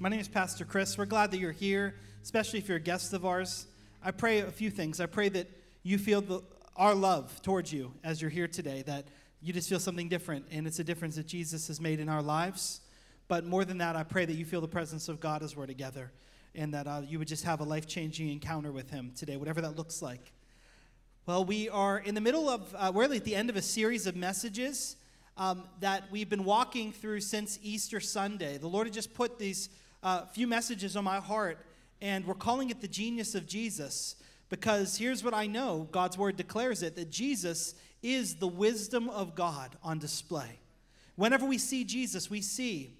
My name is Pastor Chris. We're glad that you're here, especially if you're a guest of ours. I pray a few things. I pray that you feel the, our love towards you as you're here today, that you just feel something different, and it's a difference that Jesus has made in our lives. But more than that, I pray that you feel the presence of God as we're together, and that uh, you would just have a life changing encounter with Him today, whatever that looks like. Well, we are in the middle of, uh, we're at the end of a series of messages um, that we've been walking through since Easter Sunday. The Lord had just put these uh, few messages on my heart, and we're calling it the genius of Jesus because here's what I know God's word declares it that Jesus is the wisdom of God on display. Whenever we see Jesus, we see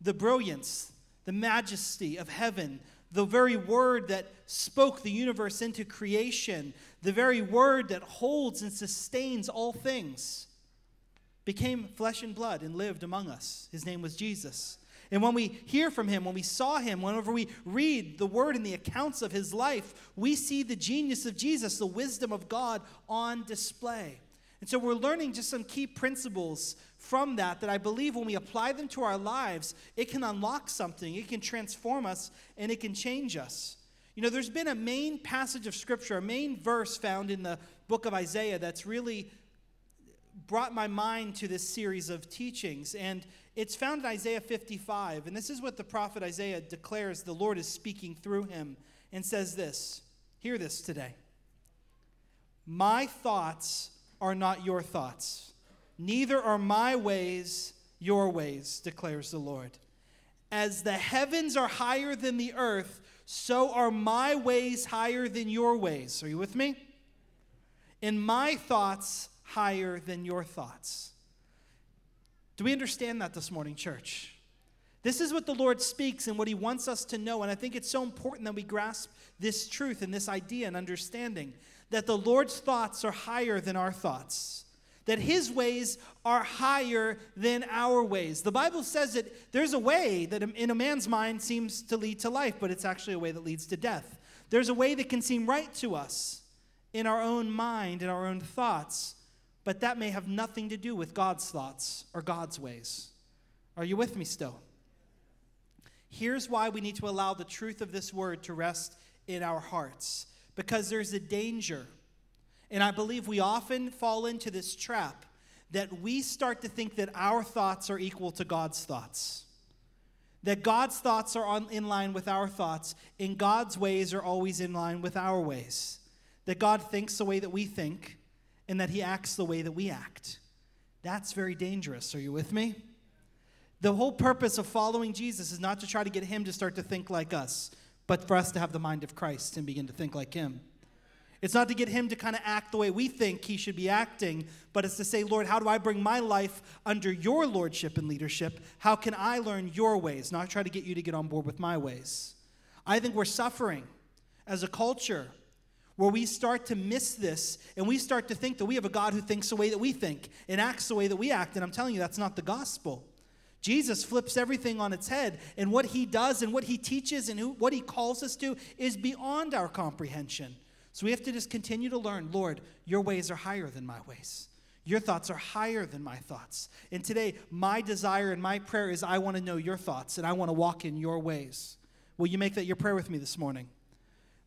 the brilliance, the majesty of heaven, the very word that spoke the universe into creation, the very word that holds and sustains all things, became flesh and blood and lived among us. His name was Jesus. And when we hear from him, when we saw him, whenever we read the word and the accounts of his life, we see the genius of Jesus, the wisdom of God on display. And so we're learning just some key principles from that that I believe when we apply them to our lives, it can unlock something, it can transform us, and it can change us. You know, there's been a main passage of scripture, a main verse found in the book of Isaiah that's really brought my mind to this series of teachings. And it's found in Isaiah 55. And this is what the prophet Isaiah declares the Lord is speaking through him and says this Hear this today. My thoughts are not your thoughts, neither are my ways your ways, declares the Lord. As the heavens are higher than the earth, so are my ways higher than your ways. Are you with me? And my thoughts higher than your thoughts. Do we understand that this morning, church? This is what the Lord speaks and what He wants us to know. And I think it's so important that we grasp this truth and this idea and understanding that the Lord's thoughts are higher than our thoughts, that His ways are higher than our ways. The Bible says that there's a way that in a man's mind seems to lead to life, but it's actually a way that leads to death. There's a way that can seem right to us in our own mind, in our own thoughts, but that may have nothing to do with God's thoughts or God's ways. Are you with me still? Here's why we need to allow the truth of this word to rest in our hearts because there's a danger. And I believe we often fall into this trap that we start to think that our thoughts are equal to God's thoughts. That God's thoughts are on, in line with our thoughts, and God's ways are always in line with our ways. That God thinks the way that we think, and that He acts the way that we act. That's very dangerous. Are you with me? The whole purpose of following Jesus is not to try to get Him to start to think like us but for us to have the mind of Christ and begin to think like Him. It's not to get Him to kind of act the way we think He should be acting, but it's to say, Lord, how do I bring my life under your lordship and leadership? How can I learn your ways, not try to get you to get on board with my ways? I think we're suffering as a culture where we start to miss this and we start to think that we have a God who thinks the way that we think and acts the way that we act. And I'm telling you, that's not the gospel. Jesus flips everything on its head, and what he does and what he teaches and who, what he calls us to is beyond our comprehension. So we have to just continue to learn Lord, your ways are higher than my ways. Your thoughts are higher than my thoughts. And today, my desire and my prayer is I want to know your thoughts and I want to walk in your ways. Will you make that your prayer with me this morning?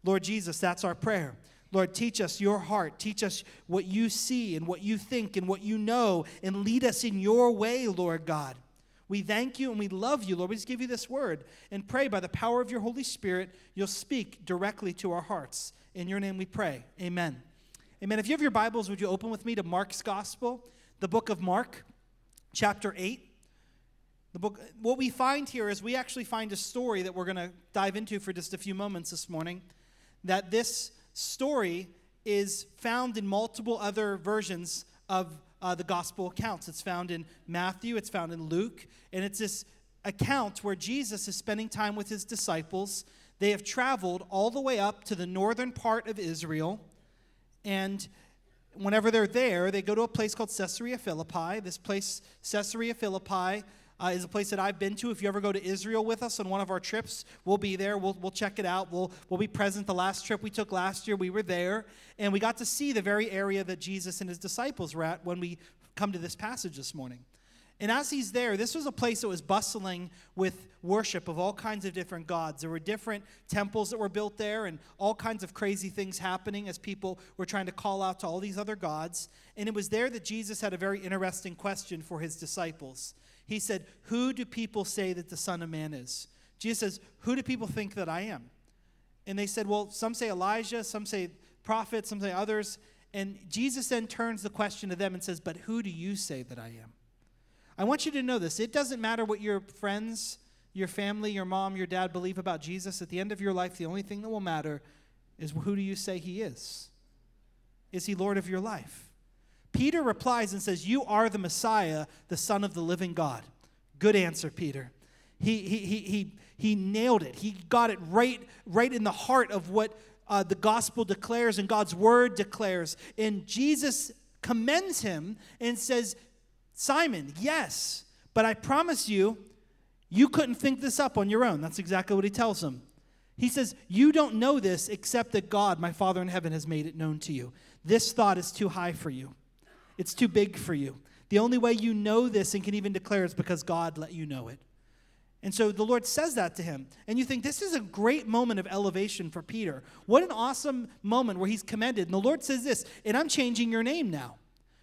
Lord Jesus, that's our prayer. Lord, teach us your heart. Teach us what you see and what you think and what you know, and lead us in your way, Lord God. We thank you and we love you, Lord. We just give you this word and pray by the power of your Holy Spirit, you'll speak directly to our hearts. In your name we pray. Amen. Amen. If you have your Bibles, would you open with me to Mark's Gospel, the book of Mark, chapter 8. The book, what we find here is we actually find a story that we're going to dive into for just a few moments this morning. That this story is found in multiple other versions of uh, the gospel accounts. It's found in Matthew, it's found in Luke, and it's this account where Jesus is spending time with his disciples. They have traveled all the way up to the northern part of Israel, and whenever they're there, they go to a place called Caesarea Philippi. This place, Caesarea Philippi, uh, is a place that I've been to. If you ever go to Israel with us on one of our trips, we'll be there. We'll, we'll check it out. We'll, we'll be present. The last trip we took last year, we were there, and we got to see the very area that Jesus and his disciples were at when we come to this passage this morning. And as he's there, this was a place that was bustling with worship of all kinds of different gods. There were different temples that were built there and all kinds of crazy things happening as people were trying to call out to all these other gods. And it was there that Jesus had a very interesting question for his disciples. He said, Who do people say that the Son of Man is? Jesus says, Who do people think that I am? And they said, Well, some say Elijah, some say prophet, some say others. And Jesus then turns the question to them and says, But who do you say that I am? I want you to know this. It doesn't matter what your friends, your family, your mom, your dad believe about Jesus. At the end of your life, the only thing that will matter is who do you say he is? Is he Lord of your life? Peter replies and says, You are the Messiah, the Son of the living God. Good answer, Peter. He, he, he, he, he nailed it. He got it right, right in the heart of what uh, the gospel declares and God's word declares. And Jesus commends him and says, Simon, yes, but I promise you, you couldn't think this up on your own. That's exactly what he tells him. He says, You don't know this except that God, my Father in heaven, has made it known to you. This thought is too high for you, it's too big for you. The only way you know this and can even declare is because God let you know it. And so the Lord says that to him. And you think, this is a great moment of elevation for Peter. What an awesome moment where he's commended. And the Lord says this, and I'm changing your name now.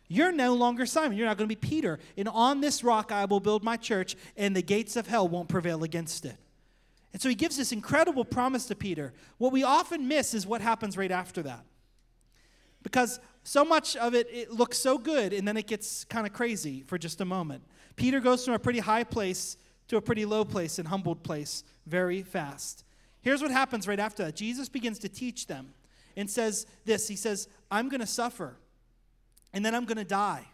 You're no longer Simon. You're not going to be Peter. And on this rock I will build my church, and the gates of hell won't prevail against it. And so he gives this incredible promise to Peter. What we often miss is what happens right after that. Because so much of it, it looks so good, and then it gets kind of crazy for just a moment. Peter goes from a pretty high place to a pretty low place and humbled place very fast. Here's what happens right after that Jesus begins to teach them and says this He says, I'm going to suffer and then I'm going to die.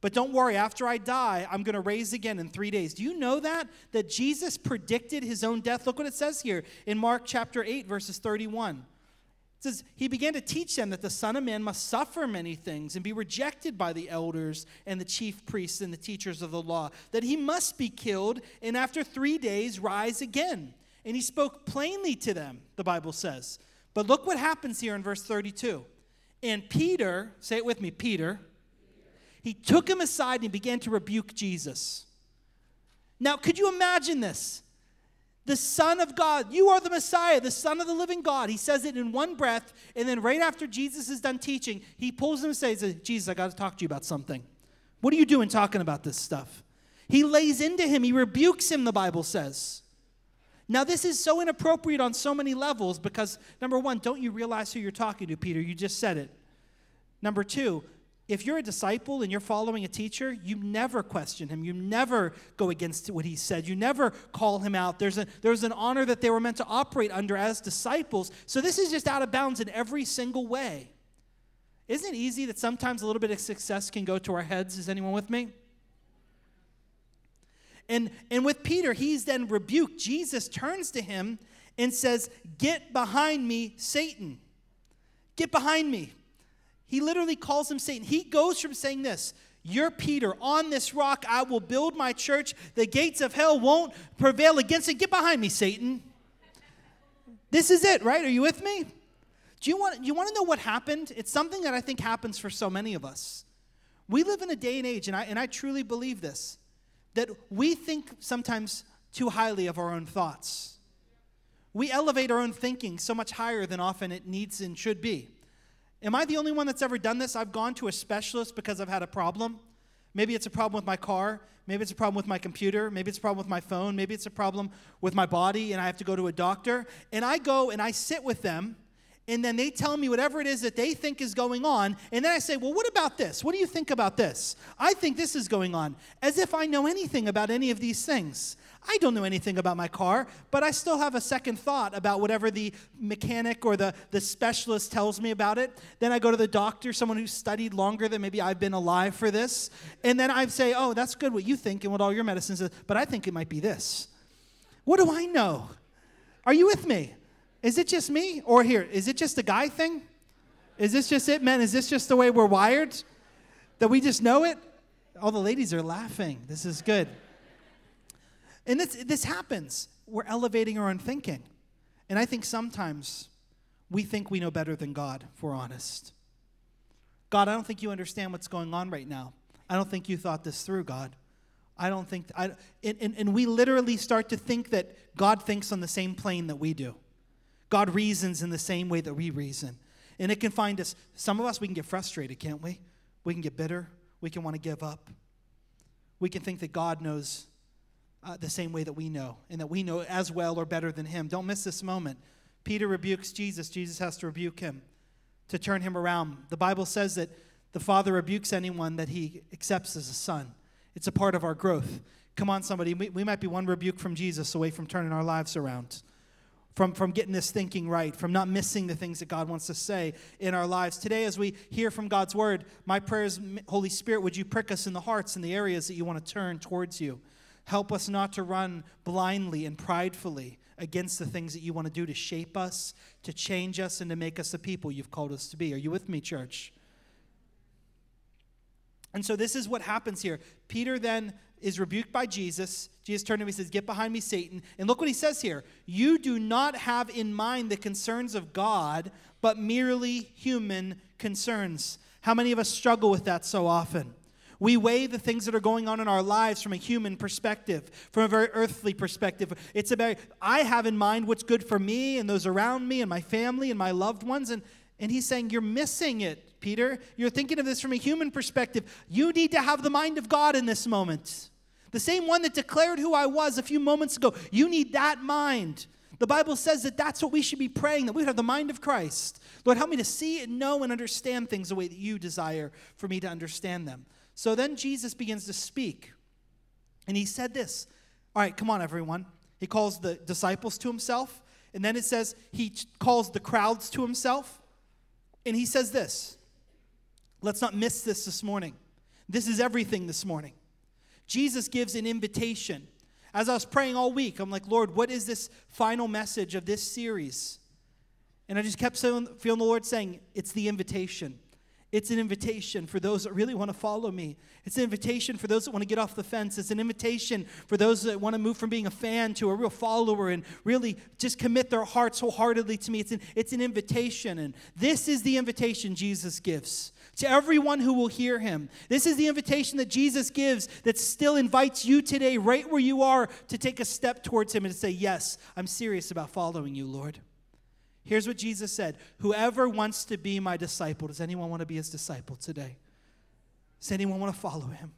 But don't worry, after I die, I'm going to raise again in three days. Do you know that? That Jesus predicted his own death? Look what it says here in Mark chapter 8, verses 31. It says, He began to teach them that the Son of Man must suffer many things and be rejected by the elders and the chief priests and the teachers of the law, that he must be killed and after three days rise again. And he spoke plainly to them, the Bible says. But look what happens here in verse 32. And Peter, say it with me, Peter, he took him aside and began to rebuke Jesus. Now, could you imagine this? The Son of God, you are the Messiah, the Son of the living God. He says it in one breath, and then right after Jesus is done teaching, he pulls him and says, Jesus, I got to talk to you about something. What are you doing talking about this stuff? He lays into him, he rebukes him, the Bible says. Now, this is so inappropriate on so many levels because, number one, don't you realize who you're talking to, Peter? You just said it. Number two, if you're a disciple and you're following a teacher, you never question him. You never go against what he said. You never call him out. There's, a, there's an honor that they were meant to operate under as disciples. So this is just out of bounds in every single way. Isn't it easy that sometimes a little bit of success can go to our heads? Is anyone with me? And, and with Peter, he's then rebuked. Jesus turns to him and says, Get behind me, Satan. Get behind me. He literally calls him Satan. He goes from saying this You're Peter. On this rock I will build my church. The gates of hell won't prevail against it. Get behind me, Satan. This is it, right? Are you with me? Do you want, you want to know what happened? It's something that I think happens for so many of us. We live in a day and age, and I, and I truly believe this that we think sometimes too highly of our own thoughts. We elevate our own thinking so much higher than often it needs and should be. Am I the only one that's ever done this? I've gone to a specialist because I've had a problem. Maybe it's a problem with my car. Maybe it's a problem with my computer. Maybe it's a problem with my phone. Maybe it's a problem with my body and I have to go to a doctor. And I go and I sit with them and then they tell me whatever it is that they think is going on. And then I say, Well, what about this? What do you think about this? I think this is going on. As if I know anything about any of these things. I don't know anything about my car, but I still have a second thought about whatever the mechanic or the, the specialist tells me about it. Then I go to the doctor, someone who's studied longer than maybe I've been alive for this. And then I say, Oh, that's good what you think and what all your medicines is, but I think it might be this. What do I know? Are you with me? Is it just me? Or here, is it just a guy thing? Is this just it, men? Is this just the way we're wired? That we just know it? All the ladies are laughing. This is good. And this, this happens. We're elevating our own thinking. And I think sometimes we think we know better than God, if we're honest. God, I don't think you understand what's going on right now. I don't think you thought this through, God. I don't think, I, and, and, and we literally start to think that God thinks on the same plane that we do. God reasons in the same way that we reason. And it can find us, some of us, we can get frustrated, can't we? We can get bitter. We can want to give up. We can think that God knows uh, the same way that we know, and that we know as well or better than Him. Don't miss this moment. Peter rebukes Jesus. Jesus has to rebuke him to turn him around. The Bible says that the Father rebukes anyone that He accepts as a son. It's a part of our growth. Come on, somebody. We, we might be one rebuke from Jesus away from turning our lives around, from, from getting this thinking right, from not missing the things that God wants to say in our lives. Today, as we hear from God's word, my prayer is, Holy Spirit, would you prick us in the hearts in the areas that you want to turn towards you? Help us not to run blindly and pridefully against the things that you want to do to shape us, to change us, and to make us the people you've called us to be. Are you with me, church? And so this is what happens here. Peter then is rebuked by Jesus. Jesus turned to him and says, Get behind me, Satan. And look what he says here You do not have in mind the concerns of God, but merely human concerns. How many of us struggle with that so often? We weigh the things that are going on in our lives from a human perspective, from a very earthly perspective. It's about, I have in mind what's good for me and those around me and my family and my loved ones. And, and he's saying, You're missing it. Peter. You're thinking of this from a human perspective. You need to have the mind of God in this moment. The same one that declared who I was a few moments ago. You need that mind. The Bible says that that's what we should be praying, that we have the mind of Christ. Lord, help me to see and know and understand things the way that you desire for me to understand them. So then Jesus begins to speak. And he said this All right, come on, everyone. He calls the disciples to himself. And then it says he calls the crowds to himself. And he says this Let's not miss this this morning. This is everything this morning. Jesus gives an invitation. As I was praying all week, I'm like, Lord, what is this final message of this series? And I just kept feeling the Lord saying, it's the invitation. It's an invitation for those that really want to follow me. It's an invitation for those that want to get off the fence. It's an invitation for those that want to move from being a fan to a real follower and really just commit their hearts wholeheartedly to me. It's an, it's an invitation. And this is the invitation Jesus gives to everyone who will hear him. This is the invitation that Jesus gives that still invites you today, right where you are, to take a step towards him and to say, Yes, I'm serious about following you, Lord. Here's what Jesus said Whoever wants to be my disciple, does anyone want to be his disciple today? Does anyone want to follow him?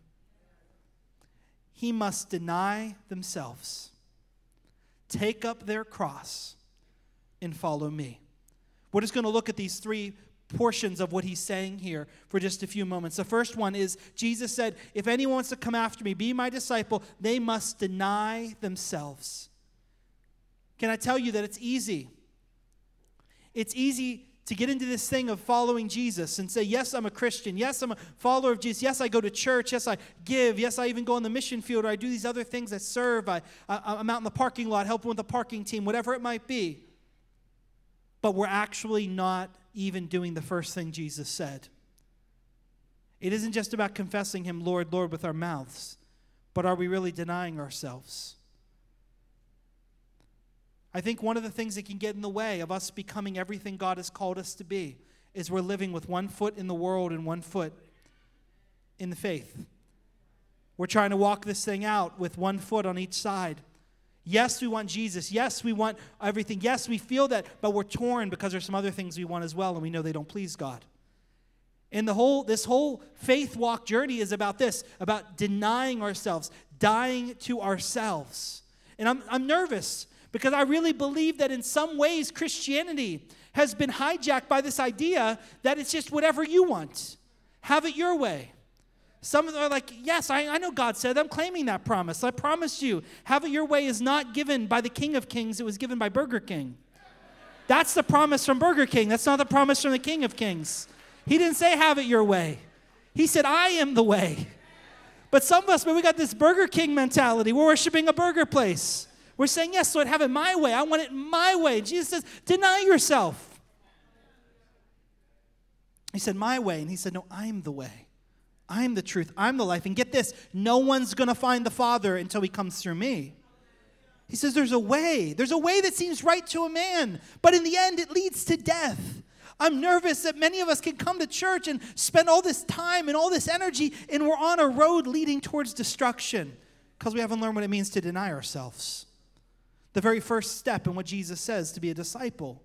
He must deny themselves, take up their cross, and follow me. We're just going to look at these three portions of what he's saying here for just a few moments. The first one is Jesus said, If anyone wants to come after me, be my disciple, they must deny themselves. Can I tell you that it's easy? It's easy to get into this thing of following Jesus and say, Yes, I'm a Christian. Yes, I'm a follower of Jesus. Yes, I go to church. Yes, I give. Yes, I even go on the mission field or I do these other things. I serve. I, I, am out in the parking lot helping with the parking team, whatever it might be. But we're actually not even doing the first thing Jesus said. It isn't just about confessing Him, Lord, Lord, with our mouths, but are we really denying ourselves? I think one of the things that can get in the way of us becoming everything God has called us to be is we're living with one foot in the world and one foot in the faith. We're trying to walk this thing out with one foot on each side. Yes, we want Jesus. Yes, we want everything. Yes, we feel that, but we're torn because there's some other things we want as well, and we know they don't please God. And the whole this whole faith walk journey is about this, about denying ourselves, dying to ourselves. And I'm, I'm nervous because I really believe that in some ways Christianity has been hijacked by this idea that it's just whatever you want. Have it your way. Some of them are like, Yes, I, I know God said, I'm claiming that promise. I promise you, have it your way is not given by the King of Kings, it was given by Burger King. That's the promise from Burger King. That's not the promise from the King of Kings. He didn't say, Have it your way. He said, I am the way. But some of us, man, we got this Burger King mentality. We're worshiping a burger place. We're saying, Yes, Lord, have it my way. I want it my way. Jesus says, Deny yourself. He said, My way. And he said, No, I'm the way. I'm the truth. I'm the life. And get this no one's going to find the Father until he comes through me. He says, There's a way. There's a way that seems right to a man, but in the end, it leads to death. I'm nervous that many of us can come to church and spend all this time and all this energy, and we're on a road leading towards destruction. Because we haven't learned what it means to deny ourselves. The very first step in what Jesus says to be a disciple.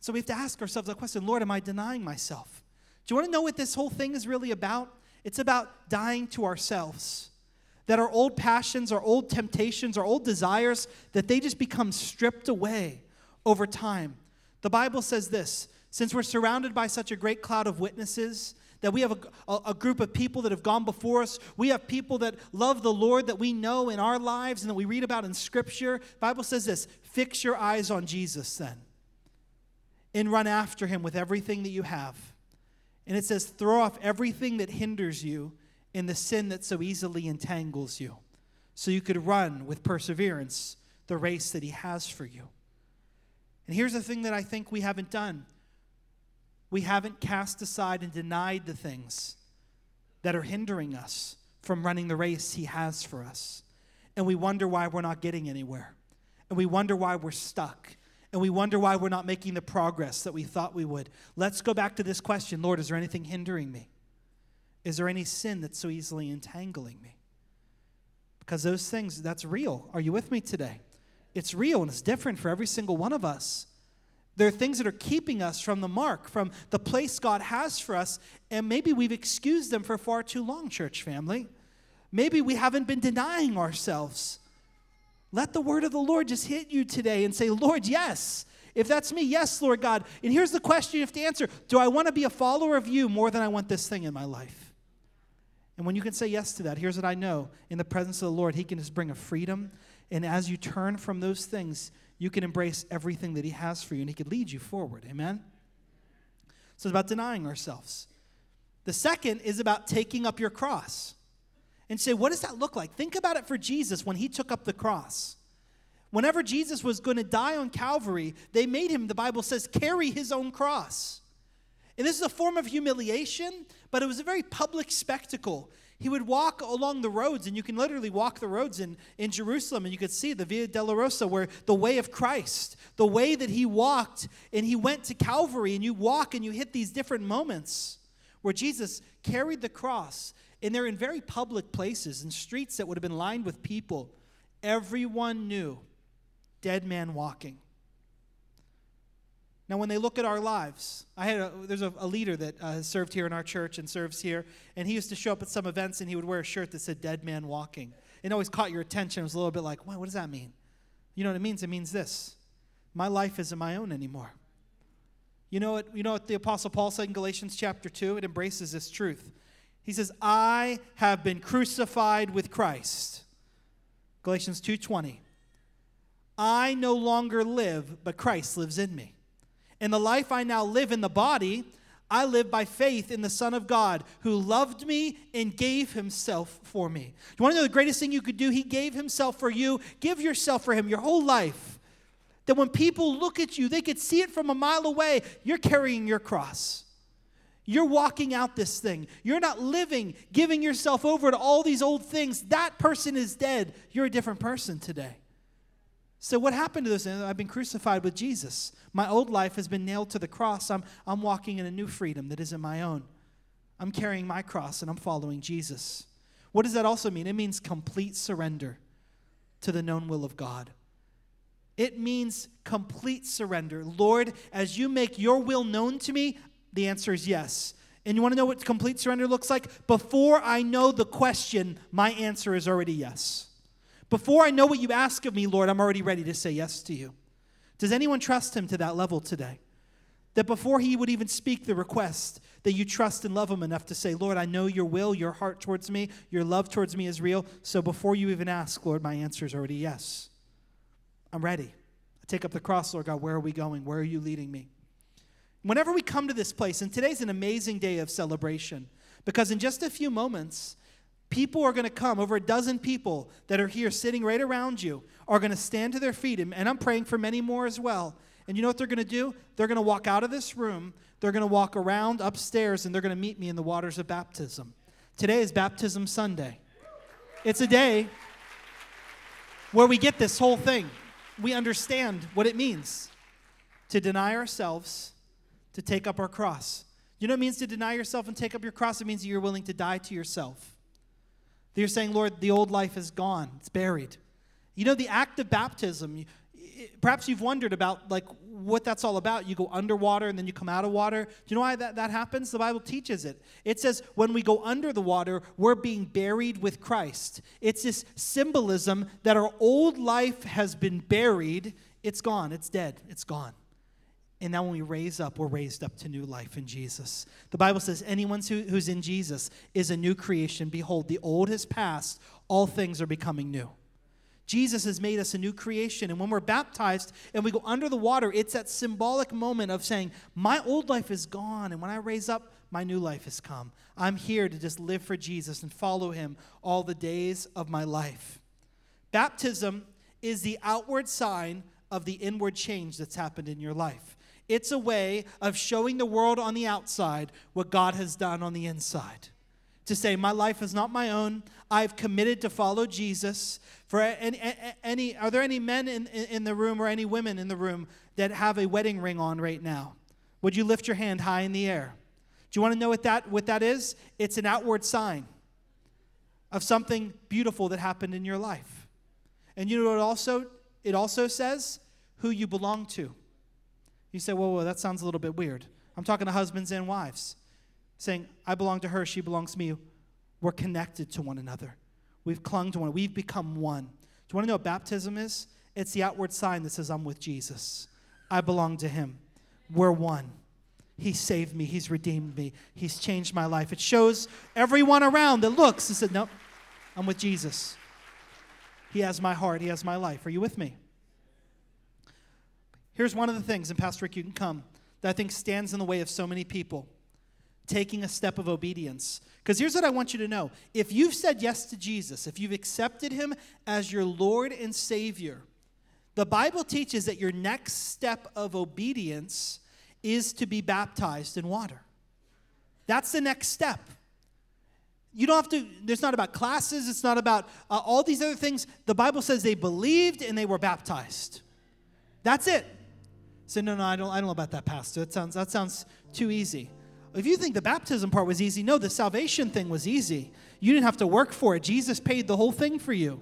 So we have to ask ourselves that question Lord, am I denying myself? Do you want to know what this whole thing is really about? It's about dying to ourselves. That our old passions, our old temptations, our old desires, that they just become stripped away over time. The Bible says this since we're surrounded by such a great cloud of witnesses, that we have a, a, group of people that have gone before us. We have people that love the Lord that we know in our lives and that we read about in Scripture. The Bible says this fix your eyes on Jesus then and run after him with everything that you have. And it says, throw off everything that hinders you in the sin that so easily entangles you, so you could run with perseverance the race that he has for you. And here's the thing that I think we haven't done we haven't cast aside and denied the things that are hindering us from running the race he has for us. And we wonder why we're not getting anywhere. And we wonder why we're stuck and we wonder why we're not making the progress that we thought we would. Let's go back to this question Lord, is there anything hindering me? Is there any sin that's so easily entangling me? Because those things, that's real. Are you with me today? It's real and it's different for every single one of us. There are things that are keeping us from the mark, from the place God has for us, and maybe we've excused them for far too long, church family. Maybe we haven't been denying ourselves. Let the word of the Lord just hit you today and say, Lord, yes. If that's me, yes, Lord God. And here's the question you have to answer Do I want to be a follower of you more than I want this thing in my life? And when you can say yes to that, here's what I know in the presence of the Lord, He can just bring a freedom. And as you turn from those things, you can embrace everything that He has for you and He can lead you forward. Amen? So it's about denying ourselves. The second is about taking up your cross and say, what does that look like? Think about it for Jesus when he took up the cross. Whenever Jesus was going to die on Calvary, they made him, the Bible says, carry his own cross. And this is a form of humiliation, but it was a very public spectacle. He would walk along the roads, and you can literally walk the roads in, in Jerusalem, and you could see the Via Dolorosa, where the way of Christ, the way that he walked, and he went to Calvary, and you walk and you hit these different moments where Jesus carried the cross and they're in very public places, and streets that would have been lined with people. Everyone knew dead man walking. Now, when they look at our lives, I had a, there's a, a leader that uh, has served here in our church and serves here, and he used to show up at some events and he would wear a shirt that said "Dead Man Walking." It always caught your attention. It was a little bit like, what, what does that mean? You know what it means? It means this: my life isn't my own anymore. You know what? You know what the Apostle Paul said in Galatians chapter two. It embraces this truth. He says, I have been crucified with Christ. Galatians 2:20. I no longer live, but Christ lives in me. In the life I now live in the body, I live by faith in the Son of God who loved me and gave himself for me. Do you want to know the greatest thing you could do? He gave himself for you. Give yourself for him your whole life. That when people look at you, they could see it from a mile away. You're carrying your cross. You're walking out this thing. You're not living, giving yourself over to all these old things. That person is dead. You're a different person today. So, what happened to this? I've been crucified with Jesus. My old life has been nailed to the cross. I'm, I'm walking in a new freedom that isn't my own. I'm carrying my cross and I'm following Jesus. What does that also mean? It means complete surrender to the known will of God. It means complete surrender. Lord, as you make your will known to me, the answer is yes. And you want to know what complete surrender looks like? Before I know the question, my answer is already yes. Before I know what you ask of me, Lord, I'm already ready to say yes to you. Does anyone trust him to that level today? That before he would even speak the request, that you trust and love him enough to say, Lord, I know your will, your heart towards me, your love towards me is real. So before you even ask, Lord, my answer is already yes. I'm ready. I take up the cross, Lord God. Where are we going? Where are you leading me? Whenever we come to this place, and today's an amazing day of celebration, because in just a few moments, people are going to come, over a dozen people that are here sitting right around you, are going to stand to their feet, and, I'm praying for many more as well. And you know what they're going to do? They're going to walk out of this room, they're going to walk around upstairs, and they're going to meet me in the waters of baptism. Today is Baptism Sunday. It's a day where we get this whole thing. We understand what it means to deny ourselves to take up our cross. You know what it means to deny yourself and take up your cross? It means that you're willing to die to yourself. You're saying, Lord, the old life is gone, it's buried. You know, the act of baptism, perhaps you've wondered about like what that's all about. You go underwater and then you come out of water. Do you know why that, that happens? The Bible teaches it. It says when we go under the water, we're being buried with Christ. It's this symbolism that our old life has been buried. It's gone, it's dead, it's gone. And now when we raise up, we're raised up to new life in Jesus. The Bible says, anyone who, who's in Jesus is a new creation. Behold, the old has passed, all things are becoming new. Jesus has made us a new creation. And when we're baptized and we go under the water, it's that symbolic moment of saying, My old life is gone. And when I raise up, my new life has come. I'm here to just live for Jesus and follow him all the days of my life. Baptism is the outward sign of the inward change that's happened in your life. It's a way of showing the world on the outside what God has done on the inside. To say, My life is not my own. I've committed to follow Jesus. For any, any are there any men in, in the room or any women in the room that have a wedding ring on right now? Would you lift your hand high in the air? Do you want to know what that, what that is? It's an outward sign of something beautiful that happened in your life. And you know what also it also says? Who you belong to. You say, whoa, whoa, that sounds a little bit weird. I'm talking to husbands and wives, saying, I belong to her, she belongs to me. We're connected to one another. We've clung to one. We've become one. Do you want to know what baptism is? It's the outward sign that says, I'm with Jesus. I belong to him. We're one. He saved me. He's redeemed me. He's changed my life. It shows everyone around that looks and said, Nope, I'm with Jesus. He has my heart. He has my life. Are you with me? Here's one of the things, and Pastor Rick, you can come, that I think stands in the way of so many people taking a step of obedience. Because here's what I want you to know if you've said yes to Jesus, if you've accepted him as your Lord and Savior, the Bible teaches that your next step of obedience is to be baptized in water. That's the next step. You don't have to, there's not about classes, it's not about uh, all these other things. The Bible says they believed and they were baptized. That's it. So, no, no, I don't, I don't know about that, Pastor. That sounds, that sounds too easy. If you think the baptism part was easy, no, the salvation thing was easy. You didn't have to work for it. Jesus paid the whole thing for you.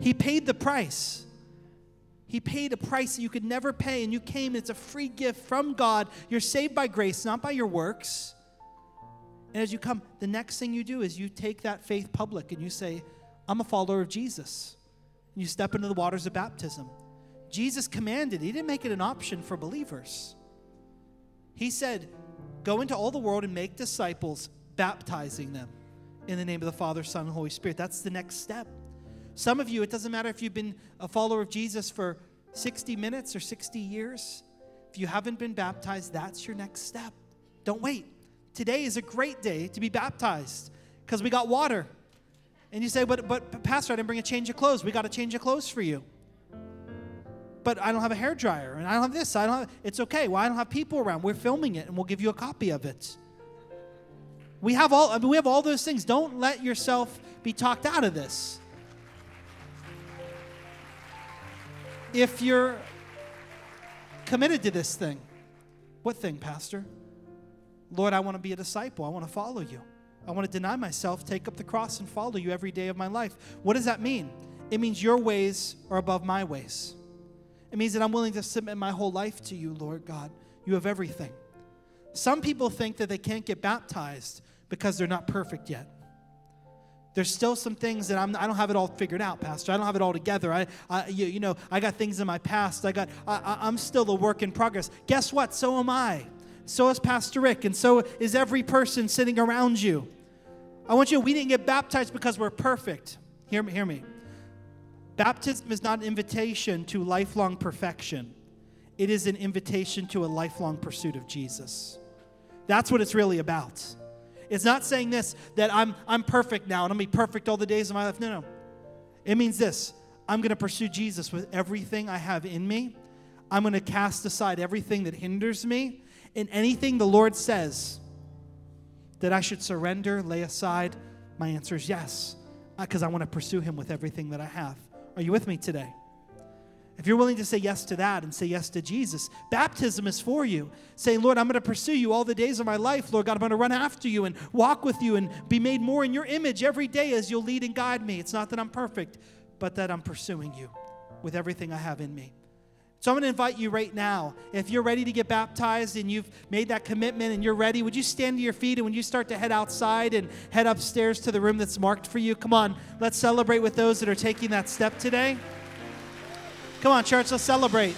He paid the price. He paid a price that you could never pay, and you came. It's a free gift from God. You're saved by grace, not by your works. And as you come, the next thing you do is you take that faith public and you say, I'm a follower of Jesus. And you step into the waters of baptism. Jesus commanded, He didn't make it an option for believers. He said, Go into all the world and make disciples, baptizing them in the name of the Father, Son, and Holy Spirit. That's the next step. Some of you, it doesn't matter if you've been a follower of Jesus for 60 minutes or 60 years. If you haven't been baptized, that's your next step. Don't wait. Today is a great day to be baptized because we got water. And you say, but, but, Pastor, I didn't bring a change of clothes. We got a change of clothes for you but I don't have a hair dryer and I don't have this. I don't have, it's okay. Well, I don't have people around. We're filming it and we'll give you a copy of it. We have all I mean, we have all those things. Don't let yourself be talked out of this. If you're committed to this thing, what thing, Pastor? Lord, I want to be a disciple. I want to follow you. I want to deny myself, take up the cross, and follow you every day of my life. What does that mean? It means your ways are above my ways. It means that I'm willing to submit my whole life to you, Lord God. You have everything. Some people think that they can't get baptized because they're not perfect yet. There's still some things that I'm, I don't have it all figured out, Pastor. I don't have it all together. I, I you, you, know, I got things in my past. I got, I, I'm still a work in progress. Guess what? So am I. So is Pastor Rick, and so is every person sitting around you. I want you. We didn't get baptized because we're perfect. Hear me. Hear me. Baptism is not an invitation to lifelong perfection, it is an invitation to a lifelong pursuit of Jesus. That's what it's really about. It's not saying this that I'm, I'm perfect now and I'm going to be perfect all the days of my life. No, no. It means this I'm going to pursue Jesus with everything I have in me. I'm going to cast aside everything that hinders me and anything the Lord says that I should surrender, lay aside. My answer is yes, because I want to pursue Him with everything that I have. Are you with me today? If you're willing to say yes to that and say yes to Jesus, baptism is for you. Saying, Lord, I'm going to pursue you all the days of my life. Lord God, I'm going to run after you and walk with you and be made more in your image every day as you'll lead and guide me. It's not that I'm perfect, but that I'm pursuing you with everything I have in me. So I'm going to invite you right now. If you're ready to get baptized and you've made that commitment and you're ready, would you stand to your feet and when you start to head outside and head upstairs to the room that's marked for you? Come on, let's celebrate with those that are taking that step today. Come on, church, let's celebrate.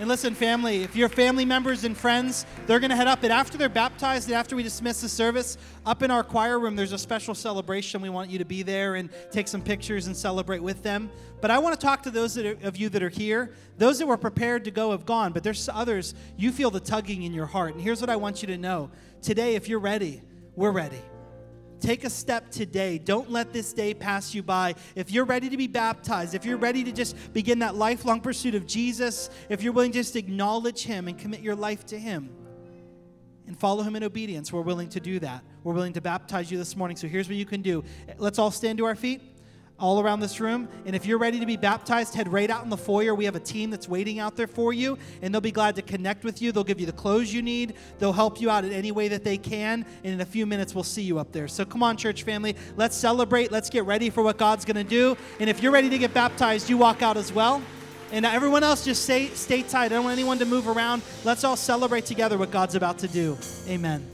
And listen, family, if your family members and friends, they're going to head up. And after they're baptized and after we dismiss the service, up in our choir room, there's a special celebration. We want you to be there and take some pictures and celebrate with them. But I want to talk to those are, of you that are here. Those that were prepared to go have gone, but there's others, you feel the tugging in your heart. And here's what I want you to know today, if you're ready, we're ready. Take a step today. Don't let this day pass you by. If you're ready to be baptized, if you're ready to just begin that lifelong pursuit of Jesus, if you're willing to just acknowledge Him and commit your life to Him and follow Him in obedience, we're willing to do that. We're willing to baptize you this morning. So here's what you can do. Let's all stand to our feet all around this room. And if you're ready to be baptized, head right out in the foyer. We have a team that's waiting out there for you, and they'll be glad to connect with you. They'll give you the clothes you need, they'll help you out in any way that they can. And in a few minutes, we'll see you up there. So come on, church family, let's celebrate. Let's get ready for what God's going to do. And if you're ready to get baptized, you walk out as well. And everyone else, just stay, stay tight. I don't want anyone to move around. Let's all celebrate together what God's about to do. Amen.